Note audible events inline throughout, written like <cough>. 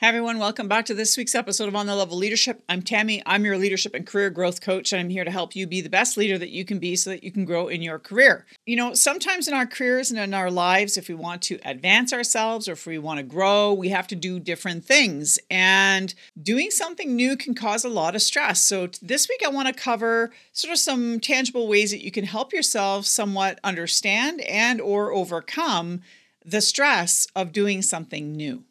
Hi, everyone. Welcome back to this week's episode of On the Level Leadership. I'm Tammy. I'm your leadership and career growth coach, and I'm here to help you be the best leader that you can be so that you can grow in your career. You know, sometimes in our careers and in our lives, if we want to advance ourselves or if we want to grow, we have to do different things. And doing something new can cause a lot of stress. So this week, I want to cover sort of some tangible ways that you can help yourself somewhat understand and or overcome the stress of doing something new.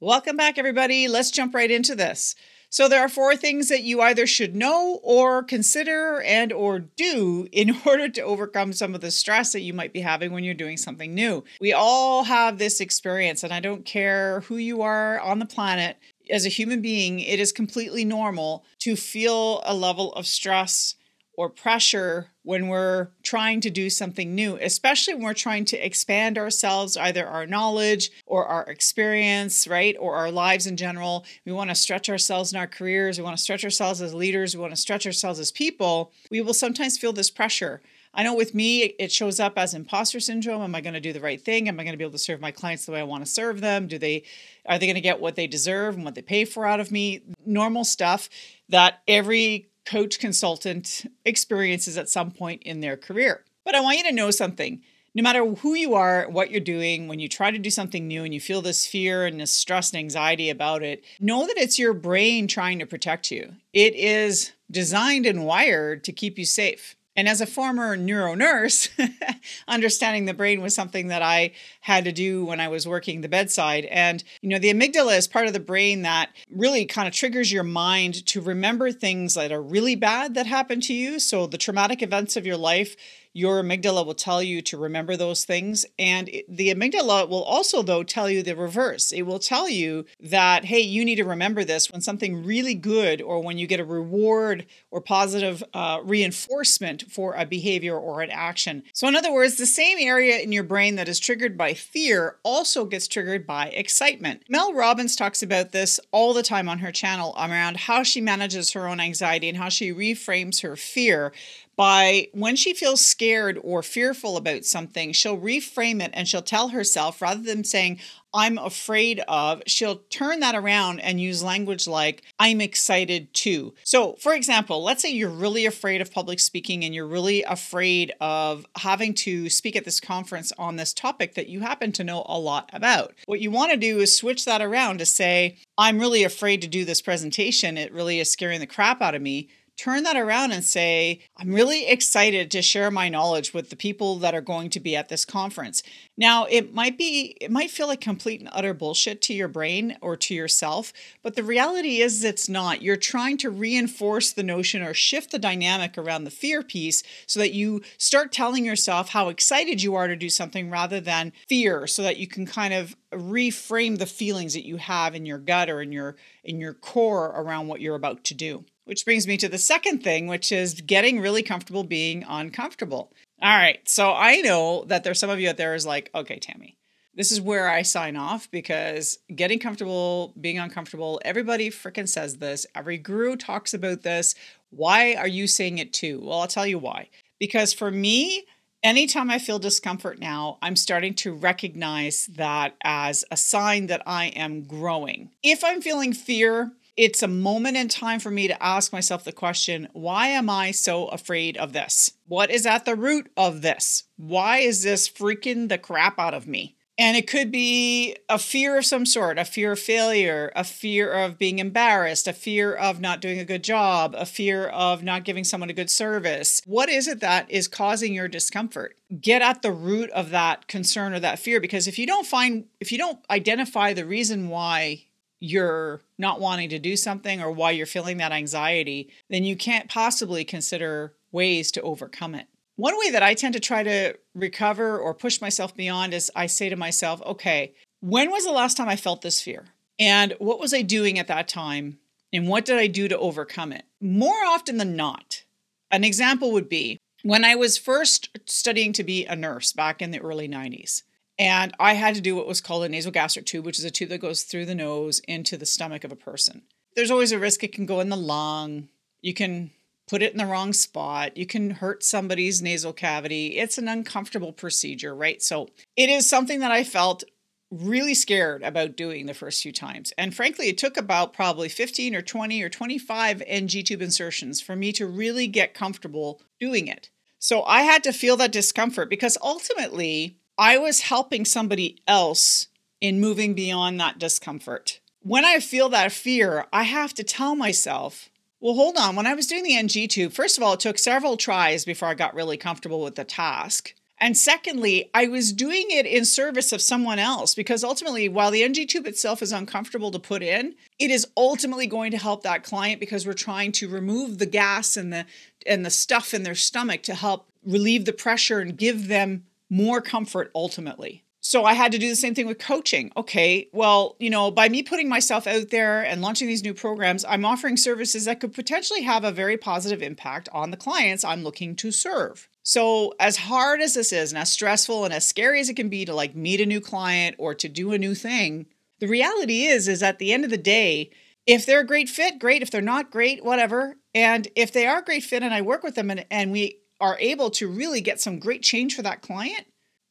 Welcome back, everybody. Let's jump right into this. So there are four things that you either should know or consider and or do in <laughs> order to overcome some of the stress that you might be having when you're doing something new. We all have this experience and I don't care who you are on the planet, as a human being, it is completely normal to feel a level of stress or pressure when we're trying to do something new, especially when we're trying to expand ourselves, either our knowledge or our experience, right? Or our lives in general. We want to stretch ourselves in our careers. We want to stretch ourselves as leaders. We want to stretch ourselves as people. We will sometimes feel this pressure. I know with me, it shows up as imposter syndrome. Am I going to do the right thing? Am I going to be able to serve my clients the way I want to serve them? Do they are they going to get what they deserve and what they pay for out of me? Normal stuff that every coach consultant experiences at some point in their career. But I want you to know something. No matter who you are, what you're doing, when you try to do something new and you feel this fear and this stress and anxiety about it, know that it's your brain trying to protect you. It is designed and wired to keep you safe. And as a former neuro nurse, <laughs> understanding the brain was something that I had to do when I was working the bedside. And, you know, the amygdala is part of the brain that really kind of triggers your mind to remember things that are really bad that happened to you. So the traumatic events of your life your amygdala will tell you to remember those things. And the amygdala will also, though, tell you the reverse. It will tell you that, hey, you need to remember this when something really good or when you get a reward or positive uh, reinforcement for a behavior or an action. So, in other words, the same area in your brain that is triggered by fear also gets triggered by excitement. Mel Robbins talks about this all the time on her channel around how she manages her own anxiety and how she reframes her fear by when she feels scared or fearful about something, she'll reframe it and she'll tell herself rather than saying, I'm afraid of, she'll turn that around and use language like, I'm excited too. So, for example, let's say you're really afraid of public speaking and you're really afraid of having to speak at this conference on this topic that you happen to know a lot about. What you want to do is switch that around to say, I'm really afraid to do this presentation. It really is scaring the crap out of me turn that around and say, I'm really excited to share my knowledge with the people that are going to be at this conference. Now, it might be, it might feel like complete and utter bullshit to your brain or to yourself, but the reality is it's not. You're trying to reinforce the notion or shift the dynamic around the fear piece so that you start telling yourself how excited you are to do something rather than fear so that you can kind of reframe the feelings that you have in your gut or in your in your core around what you're about to do. Which brings me to the second thing, which is getting really comfortable being uncomfortable. All right, so I know that there's some of you out there is like, okay, Tammy, this is where I sign off because getting comfortable, being uncomfortable, everybody freaking says this. Every guru talks about this. Why are you saying it too? Well, I'll tell you why. Because for me, anytime I feel discomfort now, I'm starting to recognize that as a sign that I am growing. If I'm feeling fear, it's a moment in time for me to ask myself the question why am I so afraid of this? What is at the root of this? Why is this freaking the crap out of me? And it could be a fear of some sort, a fear of failure, a fear of being embarrassed, a fear of not doing a good job, a fear of not giving someone a good service. What is it that is causing your discomfort? Get at the root of that concern or that fear because if you don't find, if you don't identify the reason why you're not wanting to do something or why you're feeling that anxiety, then you can't possibly consider ways to overcome it. One way that I tend to try to recover or push myself beyond is I say to myself, okay, when was the last time I felt this fear? And what was I doing at that time? And what did I do to overcome it? More often than not, an example would be when I was first studying to be a nurse back in the early 90s. And I had to do what was called a nasogastric tube, which is a tube that goes through the nose into the stomach of a person. There's always a risk it can go in the lung. You can put it in the wrong spot. You can hurt somebody's nasal cavity. It's an uncomfortable procedure, right? So it is something that I felt really scared about doing the first few times. And frankly, it took about probably 15 or 20 or 25 NG tube insertions for me to really get comfortable doing it. So I had to feel that discomfort because ultimately I was helping somebody else in moving beyond that discomfort. When I feel that fear, I have to tell myself, well, hold on. When I was doing the NG tube, first of all, it took several tries before I got really comfortable with the task. And secondly, I was doing it in service of someone else because ultimately, while the NG tube itself is uncomfortable to put in, it is ultimately going to help that client because we're trying to remove the gas and the and the stuff in their stomach to help relieve the pressure and give them more comfort ultimately. So I had to do the same thing with coaching. Okay, well, you know, by me putting myself out there and launching these new programs, I'm offering services that could potentially have a very positive impact on the clients I'm looking to serve. So, as hard as this is and as stressful and as scary as it can be to like meet a new client or to do a new thing, the reality is is at the end of the day, if they're a great fit, great. If they're not great, whatever. And if they are a great fit and I work with them and, and we are able to really get some great change for that client,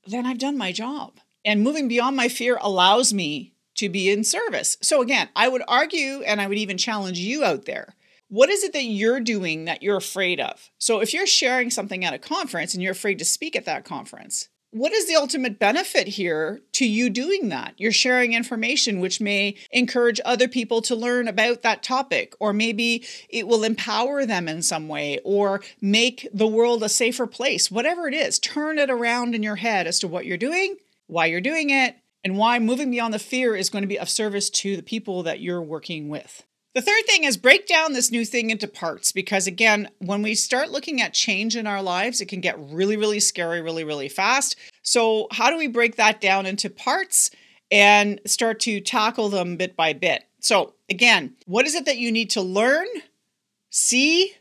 then I've done my job. And moving beyond my fear allows me to be in service. So, again, I would argue and I would even challenge you out there what is it that you're doing that you're afraid of? So, if you're sharing something at a conference and you're afraid to speak at that conference, what is the ultimate benefit here to you doing that? You're sharing information which may encourage other people to learn about that topic, or maybe it will empower them in some way, or make the world a safer place. Whatever it is, turn it around in your head as to what you're doing, why you're doing it, and why moving beyond the fear is going to be of service to the people that you're working with. The third thing is break down this new thing into parts because, again, when we start looking at change in our lives, it can get really, really scary, really, really fast. So, how do we break that down into parts and start to tackle them bit by bit? So, again, what is it that you need to learn, see,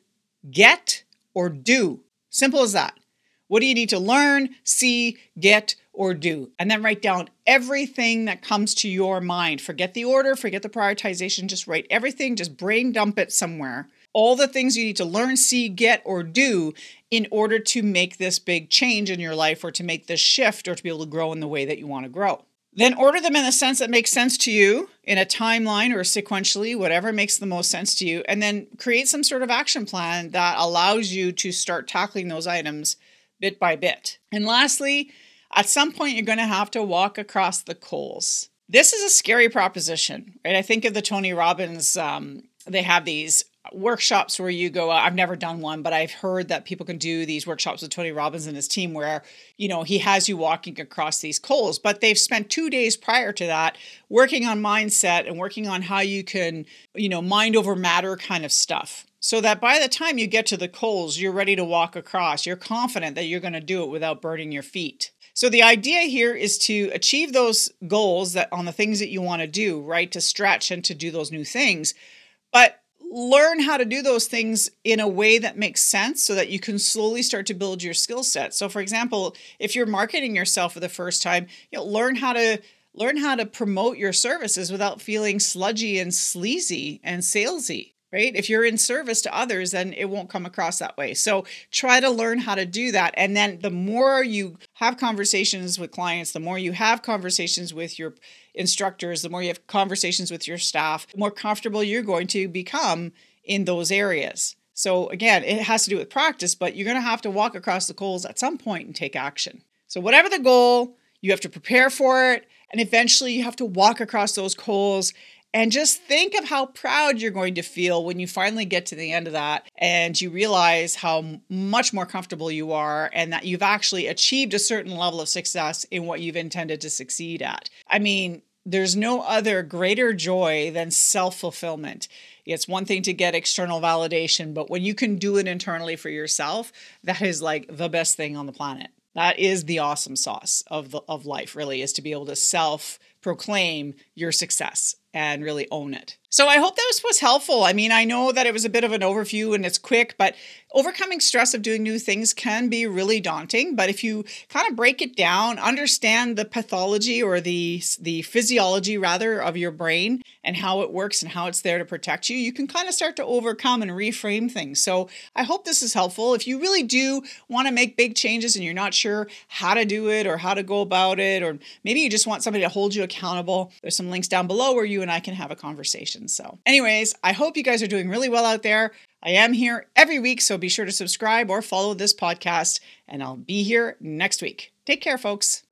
get, or do? Simple as that. What do you need to learn, see, get, or do. And then write down everything that comes to your mind. Forget the order, forget the prioritization, just write everything, just brain dump it somewhere. All the things you need to learn, see, get, or do in order to make this big change in your life or to make this shift or to be able to grow in the way that you want to grow. Then order them in the sense that makes sense to you in a timeline or sequentially, whatever makes the most sense to you. And then create some sort of action plan that allows you to start tackling those items bit by bit. And lastly, at some point, you're going to have to walk across the coals. This is a scary proposition, right? I think of the Tony Robbins, um, they have these workshops where you go I've never done one but I've heard that people can do these workshops with Tony Robbins and his team where you know he has you walking across these coals but they've spent 2 days prior to that working on mindset and working on how you can you know mind over matter kind of stuff so that by the time you get to the coals you're ready to walk across you're confident that you're going to do it without burning your feet so the idea here is to achieve those goals that on the things that you want to do, right? To stretch and to do those new things. But learn how to do those things in a way that makes sense so that you can slowly start to build your skill set. So for example, if you're marketing yourself for the first time, you know, learn how to learn how to promote your services without feeling sludgy and sleazy and salesy right? If you're in service to others, then it won't come across that way. So try to learn how to do that. And then the more you have conversations with clients, the more you have conversations with your instructors, the more you have conversations with your staff, the more comfortable you're going to become in those areas. So again, it has to do with practice, but you're going to have to walk across the coals at some point and take action. So whatever the goal, you have to prepare for it and eventually you have to walk across those coals and just think of how proud you're going to feel when you finally get to the end of that and you realize how much more comfortable you are and that you've actually achieved a certain level of success in what you've intended to succeed at. I mean, there's no other greater joy than self fulfillment. It's one thing to get external validation, but when you can do it internally for yourself, that is like the best thing on the planet. That is the awesome sauce of the, of life really is to be able to self proclaim your success and really own it. So I hope this was helpful. I mean, I know that it was a bit of an overview and it's quick, but overcoming stress of doing new things can be really daunting. But if you kind of break it down, understand the pathology or the the physiology rather of your brain and how it works and how it's there to protect you, you can kind of start to overcome and reframe things. So I hope this is helpful. If you really do want to make big changes and you're not sure how to do it or how to go about it, or maybe you just want somebody to hold you accountable, there's some links down below where you and I can have a conversation. So, anyways, I hope you guys are doing really well out there. I am here every week, so be sure to subscribe or follow this podcast, and I'll be here next week. Take care, folks.